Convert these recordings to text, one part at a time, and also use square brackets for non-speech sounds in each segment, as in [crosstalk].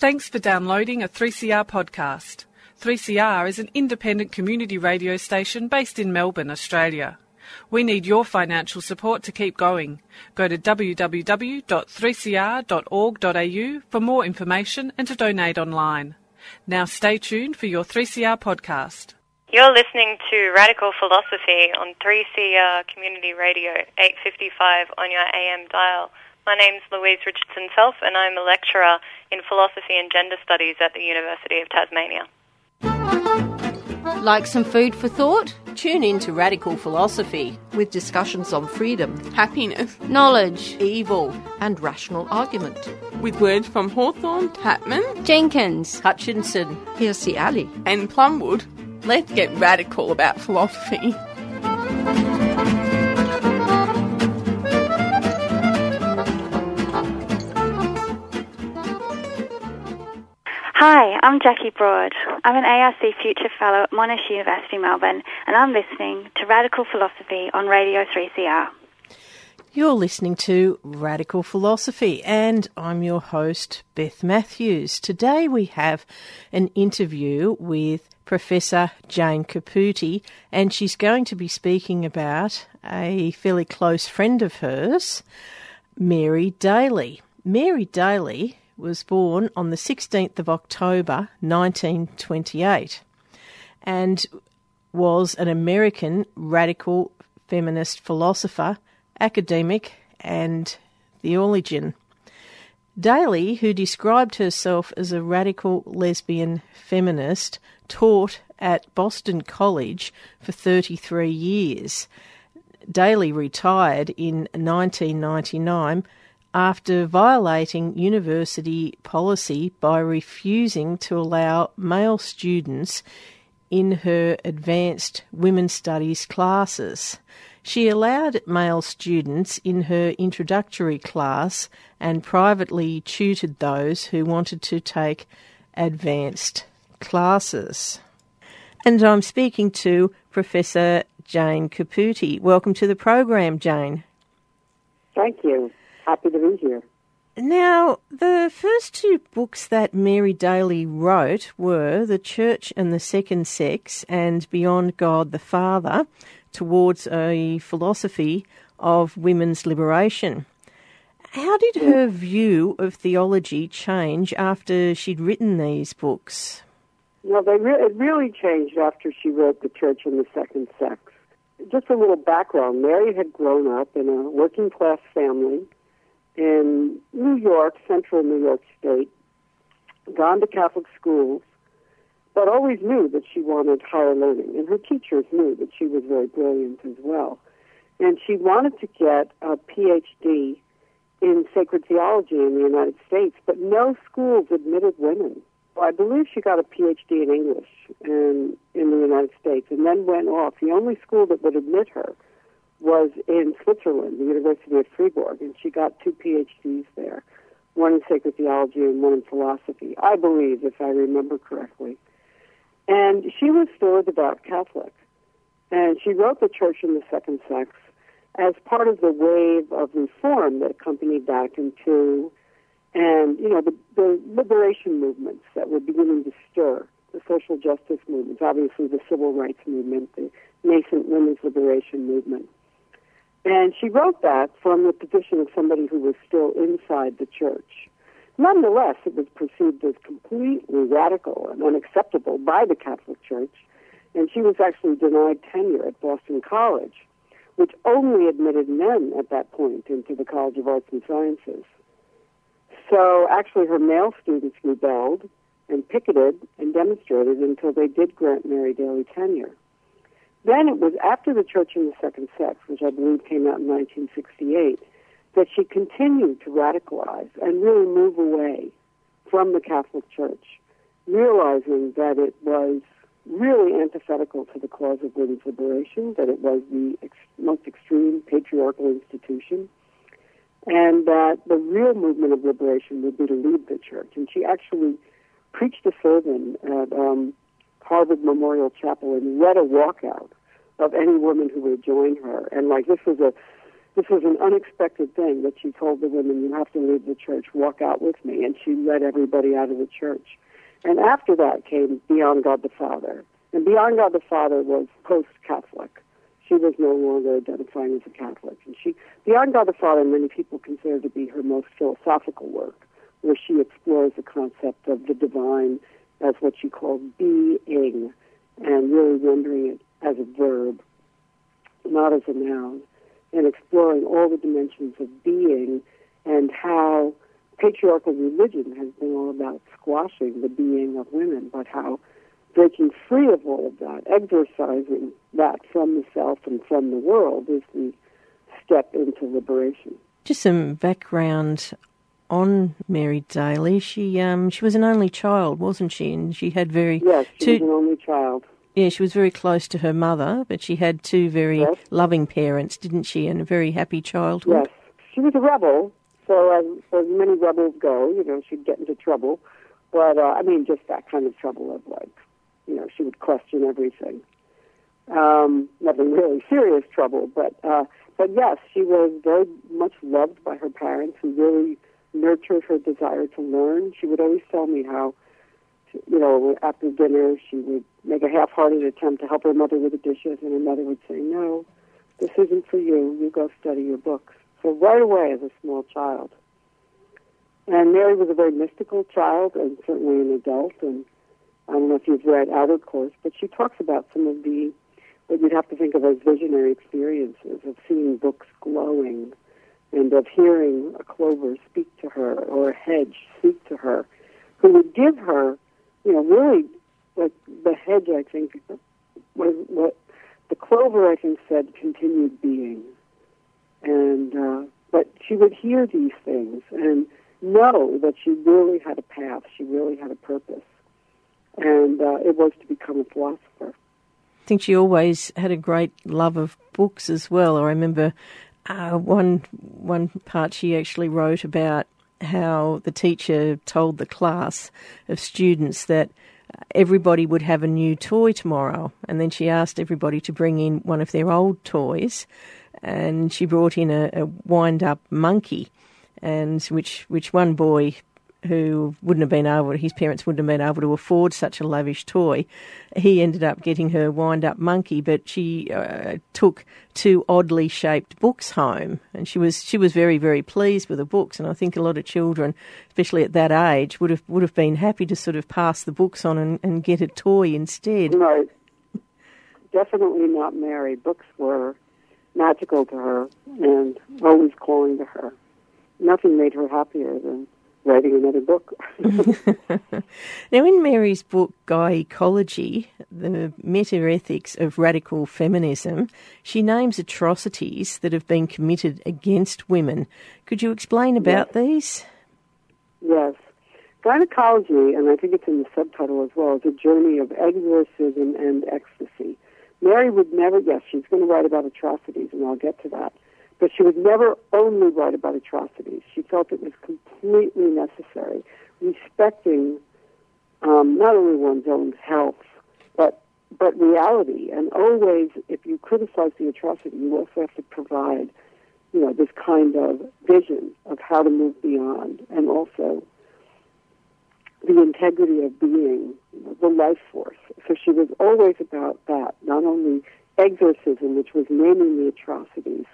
Thanks for downloading a 3CR podcast. 3CR is an independent community radio station based in Melbourne, Australia. We need your financial support to keep going. Go to www.3cr.org.au for more information and to donate online. Now stay tuned for your 3CR podcast. You're listening to Radical Philosophy on 3CR Community Radio 855 on your AM dial. My name's Louise Richardson Self, and I'm a lecturer in philosophy and gender studies at the University of Tasmania. Like some food for thought? Tune in to Radical Philosophy with discussions on freedom, happiness, knowledge, evil, and rational argument. With words from Hawthorne, Tatman, Jenkins, Hutchinson, Hirsi Ali, and Plumwood. Let's get radical about philosophy. I'm Jackie Broad. I'm an ARC Future Fellow at Monash University, Melbourne, and I'm listening to Radical Philosophy on Radio 3CR. You're listening to Radical Philosophy, and I'm your host, Beth Matthews. Today we have an interview with Professor Jane Caputi, and she's going to be speaking about a fairly close friend of hers, Mary Daly. Mary Daly was born on the 16th of October 1928 and was an American radical feminist philosopher, academic, and theologian. Daly, who described herself as a radical lesbian feminist, taught at Boston College for 33 years. Daly retired in 1999 after violating university policy by refusing to allow male students in her advanced women's studies classes. She allowed male students in her introductory class and privately tutored those who wanted to take advanced classes. And I'm speaking to Professor Jane Caputi. Welcome to the program, Jane. Thank you happy to be here. Now, the first two books that Mary Daly wrote were The Church and the Second Sex and Beyond God the Father Towards a Philosophy of Women's Liberation. How did hmm. her view of theology change after she'd written these books? Well, they re- it really changed after she wrote The Church and the Second Sex. Just a little background Mary had grown up in a working class family in New York, central New York State, gone to Catholic schools, but always knew that she wanted higher learning. And her teachers knew that she was very brilliant as well. And she wanted to get a PhD in sacred theology in the United States, but no schools admitted women. I believe she got a PhD in English in, in the United States and then went off. The only school that would admit her was in Switzerland, the University of Fribourg, and she got two PhDs there, one in sacred theology and one in philosophy, I believe, if I remember correctly. And she was still a devout Catholic. And she wrote The Church and the Second Sex as part of the wave of reform that accompanied Vatican II and, you know, the, the liberation movements that were beginning to stir, the social justice movements, obviously the civil rights movement, the nascent women's liberation movement. And she wrote that from the position of somebody who was still inside the church. Nonetheless, it was perceived as completely radical and unacceptable by the Catholic Church, and she was actually denied tenure at Boston College, which only admitted men at that point into the College of Arts and Sciences. So actually, her male students rebelled and picketed and demonstrated until they did grant Mary Daly tenure. Then it was after The Church and the Second Sex, which I believe came out in 1968, that she continued to radicalize and really move away from the Catholic Church, realizing that it was really antithetical to the cause of women's liberation, that it was the ex- most extreme patriarchal institution, and that the real movement of liberation would be to leave the church. And she actually preached a sermon at um, Harvard Memorial Chapel and read a walkout of any woman who would join her. And like this was a this was an unexpected thing that she told the women, you have to leave the church, walk out with me. And she led everybody out of the church. And after that came Beyond God the Father. And Beyond God the Father was post-Catholic. She was no longer identifying as a Catholic. And she, Beyond God the Father, many people consider to be her most philosophical work, where she explores the concept of the divine as what you call being, and really rendering it as a verb, not as a noun and exploring all the dimensions of being and how patriarchal religion has been all about squashing the being of women, but how breaking free of all of that, exorcising that from the self and from the world is the step into liberation. Just some background on Mary Daly. She um she was an only child, wasn't she? And she had very yes, she two, was an only child. Yeah, she was very close to her mother, but she had two very yes. loving parents, didn't she? And a very happy childhood. Yes, she was a rebel. So as, as many rebels go, you know, she'd get into trouble. But uh, I mean, just that kind of trouble of like, you know, she would question everything. Um, nothing really [laughs] serious trouble, but uh, but yes, she was very much loved by her parents, who really nurtured her desire to learn. She would always tell me how you know, after dinner, she would make a half-hearted attempt to help her mother with the dishes, and her mother would say, "No, this isn't for you. You go study your books." So right away, as a small child, and Mary was a very mystical child, and certainly an adult. And I don't know if you've read Outercourse, but she talks about some of the what you'd have to think of as visionary experiences of seeing books glowing, and of hearing a clover speak to her or a hedge speak to her, who would give her you know, really, like the hedge, I think, was what the clover, I think, said continued being, and uh, but she would hear these things and know that she really had a path, she really had a purpose, and uh, it was to become a philosopher. I think she always had a great love of books as well. I remember uh, one one part she actually wrote about how the teacher told the class of students that everybody would have a new toy tomorrow. And then she asked everybody to bring in one of their old toys. And she brought in a, a wind up monkey, and which, which one boy who wouldn't have been able, his parents wouldn't have been able to afford such a lavish toy. He ended up getting her wind up monkey, but she uh, took two oddly shaped books home, and she was she was very very pleased with the books. And I think a lot of children, especially at that age, would have would have been happy to sort of pass the books on and, and get a toy instead. Right. Definitely not Mary. Books were magical to her and always calling to her. Nothing made her happier than writing another book. [laughs] now, in Mary's book, Gyn/Ecology, the meta-ethics of radical feminism, she names atrocities that have been committed against women. Could you explain about yes. these? Yes. Gynecology, and I think it's in the subtitle as well, is a journey of exorcism and ecstasy. Mary would never, yes, she's going to write about atrocities, and I'll get to that. But she would never only write about atrocities. She felt it was completely necessary, respecting um, not only one's own health, but but reality. And always, if you criticize the atrocity, you also have to provide, you know, this kind of vision of how to move beyond, and also the integrity of being, you know, the life force. So she was always about that, not only exorcism, which was naming the atrocities,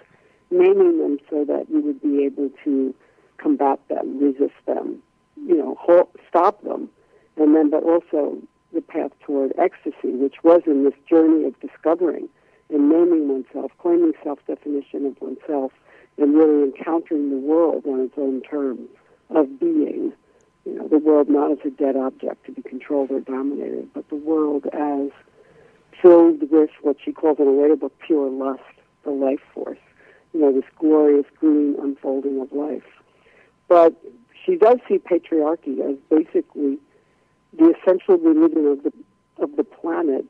naming them so that you would be able to combat them, resist them, you know, halt, stop them, and then but also the path toward ecstasy, which was in this journey of discovering and naming oneself, claiming self-definition of oneself, and really encountering the world on its own terms of being. You know, the world not as a dead object to be controlled or dominated, but the world as filled with what she calls in a later book pure lust, the life force you know, this glorious green unfolding of life. But she does see patriarchy as basically the essential religion of the of the planet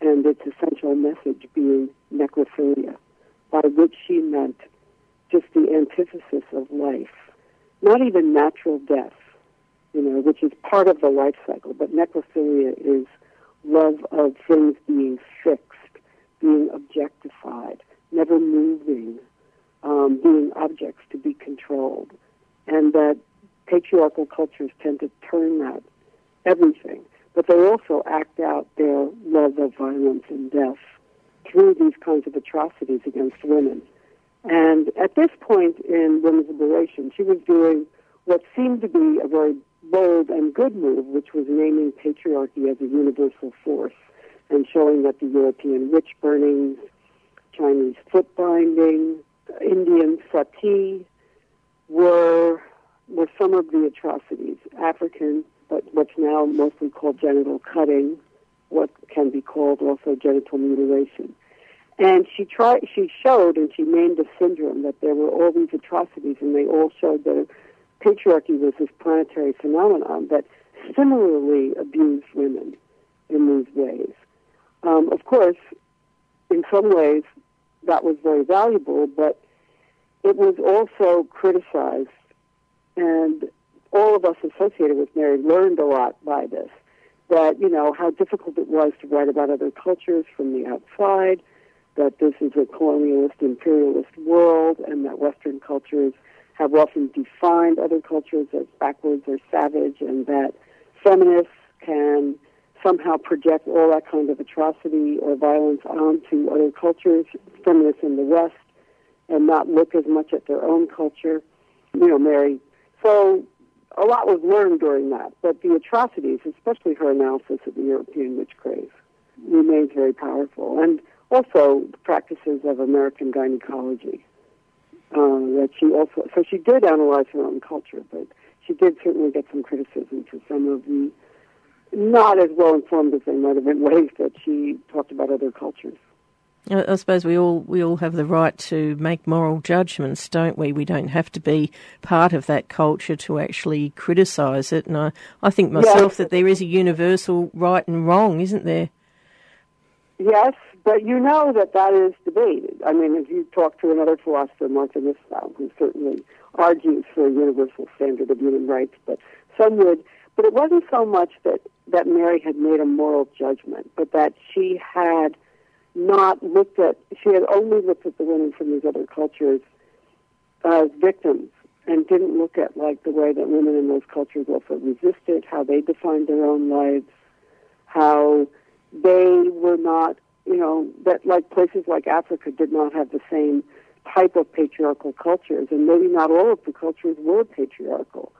and its essential message being necrophilia, by which she meant just the antithesis of life, not even natural death, you know, which is part of the life cycle, but necrophilia is love of things being fixed, being objectified, never moving, um, being objects to be controlled, and that patriarchal cultures tend to turn that everything. But they also act out their love of violence and death through these kinds of atrocities against women. And at this point in women's liberation, she was doing what seemed to be a very bold and good move, which was naming patriarchy as a universal force and showing that the European witch burnings, Chinese foot binding, Indian sati were were some of the atrocities. African, but what's now mostly called genital cutting, what can be called also genital mutilation. And she tried, she showed, and she named a syndrome that there were all these atrocities, and they all showed that patriarchy was this planetary phenomenon that similarly abused women in these ways. Um, of course, in some ways, that was very valuable, but it was also criticized, and all of us associated with Mary learned a lot by this. That you know how difficult it was to write about other cultures from the outside, that this is a colonialist, imperialist world, and that Western cultures have often defined other cultures as backwards or savage, and that feminists can somehow project all that kind of atrocity or violence onto other cultures, feminists in the West, and not look as much at their own culture. You know, Mary. So a lot was learned during that, but the atrocities, especially her analysis of the European witch craze, remains very powerful. And also the practices of American gynecology. Uh, that she also, so she did analyze her own culture, but she did certainly get some criticism for some of the not as well informed as they might have been [laughs] ways that she talked about other cultures. I suppose we all we all have the right to make moral judgments, don't we? We don't have to be part of that culture to actually criticise it. And I, I think myself yes. that there is a universal right and wrong, isn't there? Yes, but you know that that is debated. I mean, if you talk to another philosopher, Martha Nussbaum, who certainly argues for a universal standard of human rights, but some would. But it wasn't so much that that Mary had made a moral judgment, but that she had not looked at, she had only looked at the women from these other cultures as victims and didn't look at like the way that women in those cultures also resisted, how they defined their own lives, how they were not, you know, that like places like Africa did not have the same type of patriarchal cultures, and maybe not all of the cultures were patriarchal,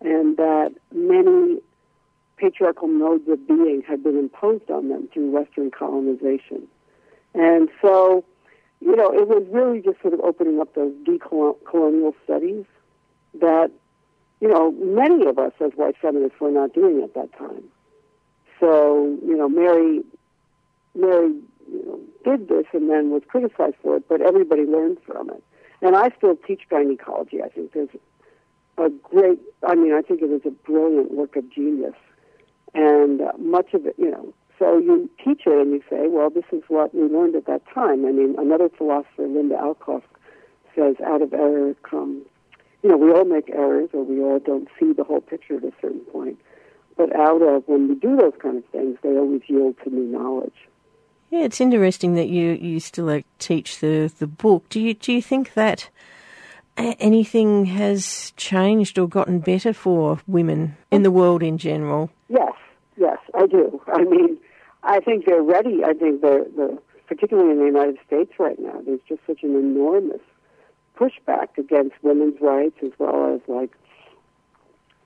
and that many patriarchal modes of being had been imposed on them through Western colonization. And so, you know, it was really just sort of opening up those decolonial studies that, you know, many of us as white feminists were not doing at that time. So, you know, Mary, Mary, you know, did this and then was criticized for it, but everybody learned from it. And I still teach gynecology. I think there's a great, I mean, I think it is a brilliant work of genius. And uh, much of it, you know, so you teach it and you say, well, this is what we learned at that time. I mean, another philosopher, Linda Alcoff, says, out of error comes, you know, we all make errors or we all don't see the whole picture at a certain point. But out of, when we do those kind of things, they always yield to new knowledge. Yeah, it's interesting that you, you still like, teach the, the book. Do you, do you think that anything has changed or gotten better for women in the world in general? Yes, yes, I do. I mean, I think they're ready. I think they're, the particularly in the United States right now, there's just such an enormous pushback against women's rights as well as like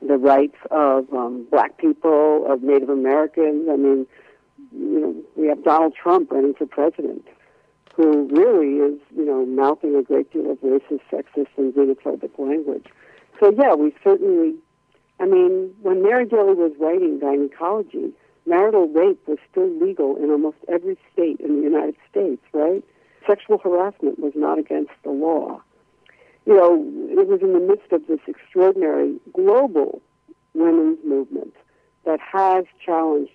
the rights of um, black people, of Native Americans. I mean, you know, we have Donald Trump running for president, who really is, you know, mouthing a great deal of racist, sexist, and xenophobic language. So yeah, we certainly. I mean, when Mary Daly was writing gynecology, marital rape was still legal in almost every state in the United States, right? Sexual harassment was not against the law. You know, it was in the midst of this extraordinary global women's movement that has challenged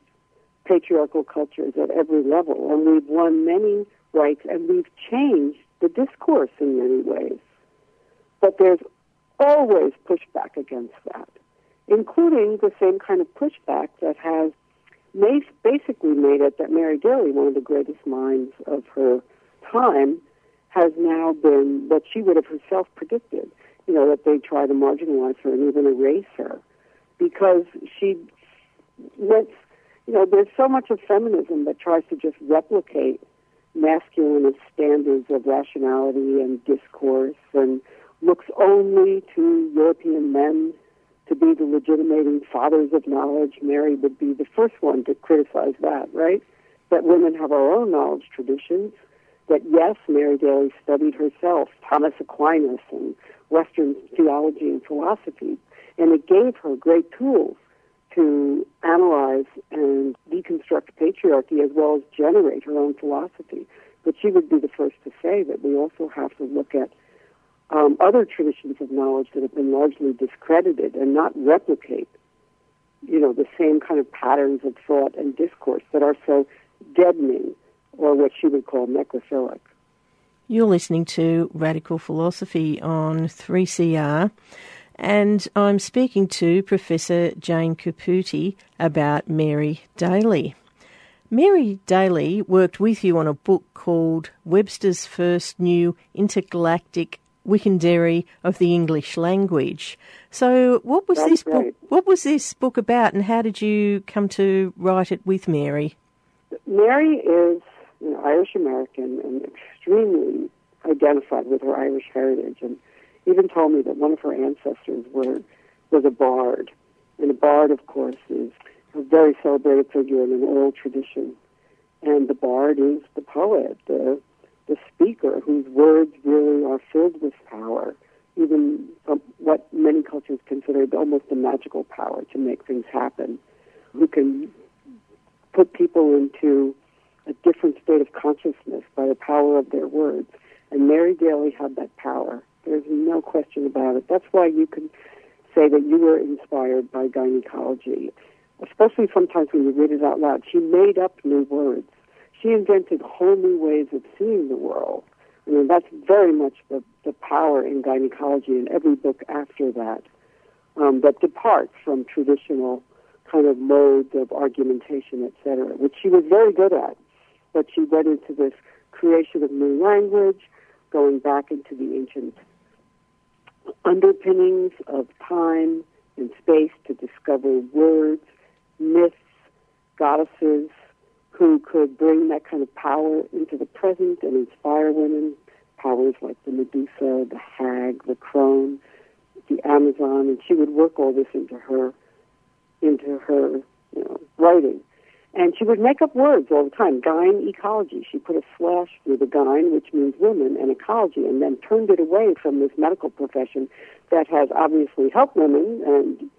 patriarchal cultures at every level, and we've won many rights and we've changed the discourse in many ways. But there's always pushback against that, including the same kind of pushback that has basically made it that Mary Daly, one of the greatest minds of her time, has now been what she would have herself predicted, you know, that they try to marginalize her and even erase her because she went, you know, there's so much of feminism that tries to just replicate masculinist standards of rationality and discourse and looks only to European men to be the legitimating fathers of knowledge. Mary would be the first one to criticize that, right? That women have our own knowledge traditions. That yes, Mary Daly studied herself Thomas Aquinas and Western theology and philosophy, and it gave her great tools to analyze and deconstruct patriarchy as well as generate her own philosophy. But she would be the first to say that we also have to look at um, other traditions of knowledge that have been largely discredited and not replicate, you know, the same kind of patterns of thought and discourse that are so deadening or what she would call necrophilic. You're listening to Radical Philosophy on 3CR, and I'm speaking to Professor Jane Caputi about Mary Daly. Mary Daly worked with you on a book called Webster's First New Intergalactic Wickedary of the English Language. So, what was That's this right. book? What was this book about, and how did you come to write it with Mary? Mary is know, Irish American and extremely identified with her Irish heritage, and even told me that one of her ancestors were was a bard, and a bard, of course, is a very celebrated figure in an oral tradition, and the bard is the poet, the the speaker whose words really are filled with power, even what many cultures consider almost a magical power to make things happen, who can put people into a different state of consciousness by the power of their words. And Mary Daly had that power. There's no question about it. That's why you can say that you were inspired by gynecology, especially sometimes when you read it out loud. She made up new words. She invented whole new ways of seeing the world. I mean, that's very much the, the power in gynecology in every book after that um, that departs from traditional kind of modes of argumentation, etc., which she was very good at. But she went into this creation of new language, going back into the ancient underpinnings of time and space to discover words, myths, goddesses who could bring that kind of power into the present and inspire women. Powers like the Medusa, the Hag, the Crone, the Amazon, and she would work all this into her into her you know, writing. And she would make up words all the time. Gyne ecology. She put a slash through the gyne, which means women, and ecology, and then turned it away from this medical profession that has obviously helped women and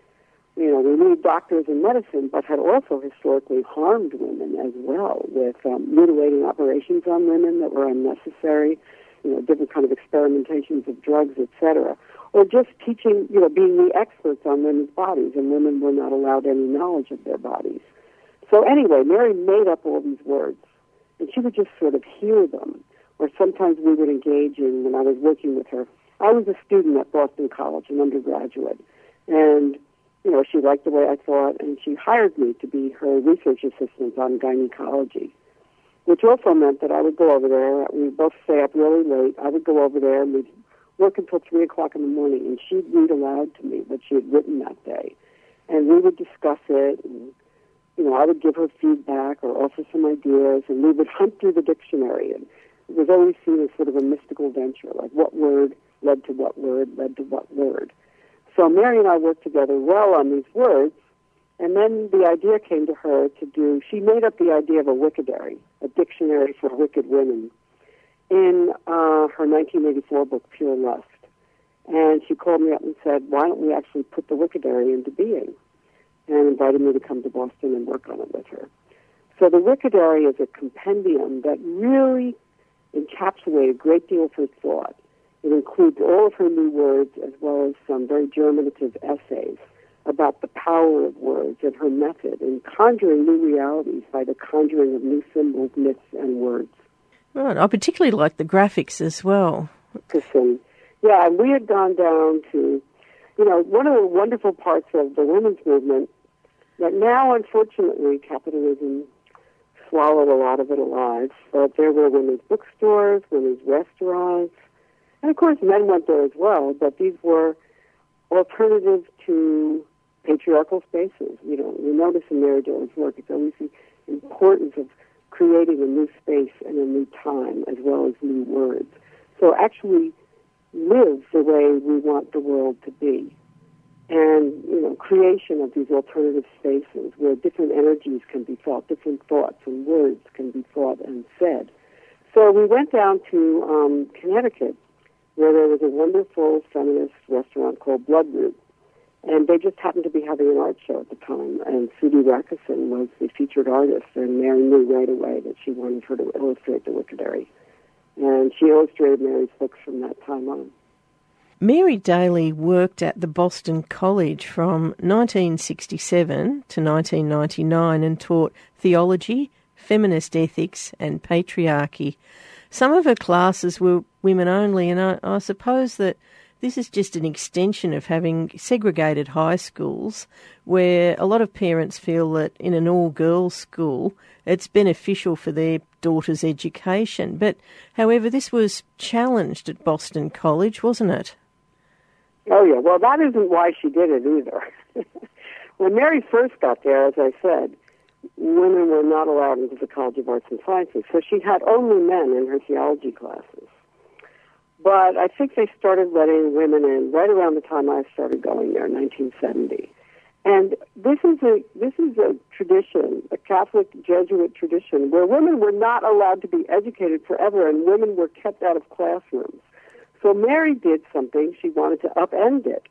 you know, we need doctors in medicine, but had also historically harmed women as well with um, mutilating operations on women that were unnecessary, you know, different kind of experimentations of drugs, etc. Or just teaching, you know, being the experts on women's bodies, and women were not allowed any knowledge of their bodies. So anyway, Mary made up all these words, and she would just sort of hear them. Or sometimes we would engage in, when I was working with her, I was a student at Boston College, an undergraduate, and you know, she liked the way I thought, and she hired me to be her research assistant on gynecology, which also meant that I would go over there. We would both stay up really late. I would go over there, and we'd work until 3 o'clock in the morning, and she'd read aloud to me what she had written that day. And we would discuss it, and, you know, I would give her feedback or offer some ideas, and we would hunt through the dictionary. And it was always seen as sort of a mystical venture, like what word led to what word led to what word. So Mary and I worked together well on these words, and then the idea came to her to do, she made up the idea of a Wickedary, a dictionary for wicked women, in uh, her 1984 book, Pure Lust. And she called me up and said, why don't we actually put the Wickedary into being? And invited me to come to Boston and work on it with her. So the Wickedary is a compendium that really encapsulated a great deal of her thought. It includes all of her new words as well as some very germinative essays about the power of words and her method in conjuring new realities by the conjuring of new symbols, myths, and words. Right. I particularly like the graphics as well. Listen, yeah, and we had gone down to, you know, one of the wonderful parts of the women's movement that now, unfortunately, capitalism swallowed a lot of it alive. But there were women's bookstores, women's restaurants, and of course men went there as well. But these were alternatives to patriarchal spaces. You know, you notice in Mary Daly's work, it's always the importance of creating a new space and a new time as well as new words. So actually live the way we want the world to be. And, you know, creation of these alternative spaces where different energies can be felt, different thoughts and words can be thought and said. So we went down to um, Connecticut where there was a wonderful feminist restaurant called Bloodroot. And they just happened to be having an art show at the time, and Sudie Rakusin was the featured artist, and Mary knew right away that she wanted her to illustrate the Wickedary. And she illustrated Mary's books from that time on. Mary Daly worked at the Boston College from 1967 to 1999 and taught theology, feminist ethics, and patriarchy. Some of her classes were women only, and I, I suppose that this is just an extension of having segregated high schools where a lot of parents feel that in an all girls school it's beneficial for their daughter's education. But however, this was challenged at Boston College, wasn't it? Oh, yeah. Well, that isn't why she did it either. [laughs] when Mary first got there, as I said, women were not allowed into the College of Arts and Sciences. So she had only men in her theology classes. But I think they started letting women in right around the time I started going there, 1970. And this is a this is a tradition, a Catholic Jesuit tradition, where women were not allowed to be educated forever, and women were kept out of classrooms. So Mary did something; she wanted to upend it.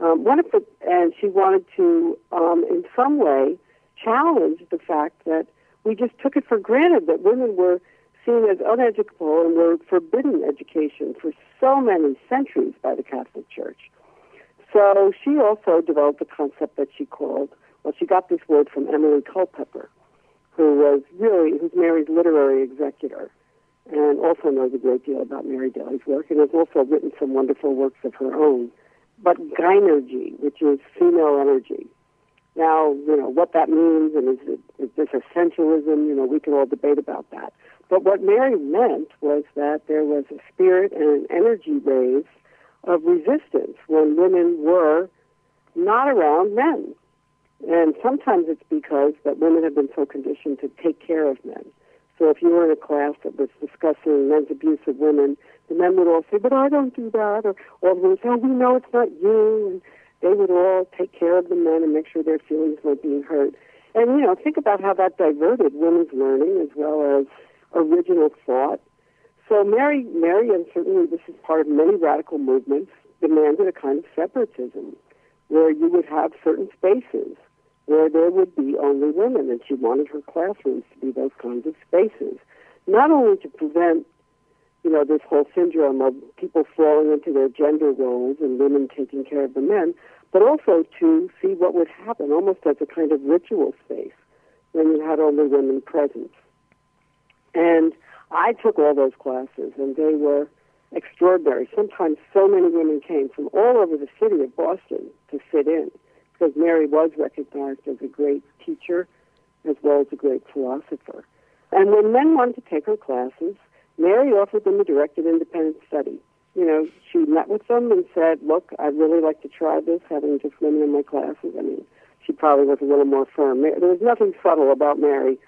Um, one of the, and she wanted to, um, in some way, challenge the fact that we just took it for granted that women were seen as uneducable and were forbidden education for so many centuries by the Catholic Church. So she also developed a concept that she called, well, she got this word from Emily Culpepper, who was really, who's Mary's literary executor, and also knows a great deal about Mary Daly's work, and has also written some wonderful works of her own. But gynergy, which is female energy. Now, you know, what that means, and is, it, is this essentialism, you know, we can all debate about that. But what Mary meant was that there was a spirit and an energy wave of resistance when women were not around men. And sometimes it's because that women have been so conditioned to take care of men. So if you were in a class that was discussing men's abuse of women, the men would all say, but I don't do that. Or all of them would say, oh, we know it's not you. And they would all take care of the men and make sure their feelings weren't being hurt. And, you know, think about how that diverted women's learning as well as original thought. So Mary, Mary, and certainly this is part of many radical movements, demanded a kind of separatism where you would have certain spaces where there would be only women, and she wanted her classrooms to be those kinds of spaces, not only to prevent, you know, this whole syndrome of people falling into their gender roles and women taking care of the men, but also to see what would happen, almost as a kind of ritual space when you had only women present. And I took all those classes, and they were extraordinary. Sometimes so many women came from all over the city of Boston to sit in, because Mary was recognized as a great teacher as well as a great philosopher. And when men wanted to take her classes, Mary offered them a directed independent study. You know, she met with them and said, look, I'd really like to try this, having just women in my classes. I mean, she probably was a little more firm. There was nothing subtle about Mary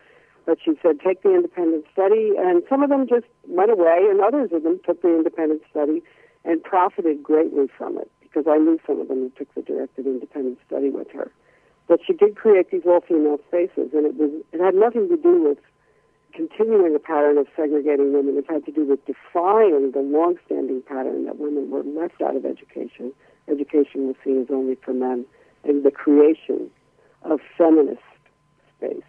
but she said, take the independent study. And some of them just went away, and others of them took the independent study and profited greatly from it because I knew some of them who took the directed independent study with her. But she did create these all-female spaces, and it was it had nothing to do with continuing the pattern of segregating women. It had to do with defying the long-standing pattern that women were left out of education. Education was seen as only for men, and the creation of feminist space.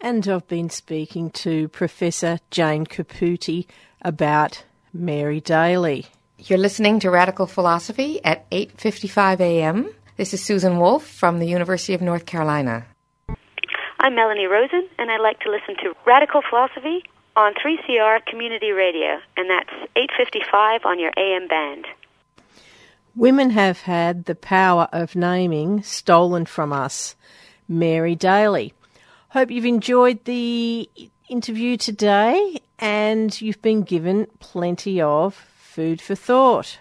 And I've been speaking to Professor Jane Caputi about Mary Daly. You're listening to Radical Philosophy at 8:55 a.m. This is Susan Wolf from the University of North Carolina. I'm Melanie Rosen, and I like to listen to Radical Philosophy on 3CR Community Radio, and that's 8:55 on your AM band. Women have had the power of naming stolen from us. Mary Daly Hope you've enjoyed the interview today and you've been given plenty of food for thought.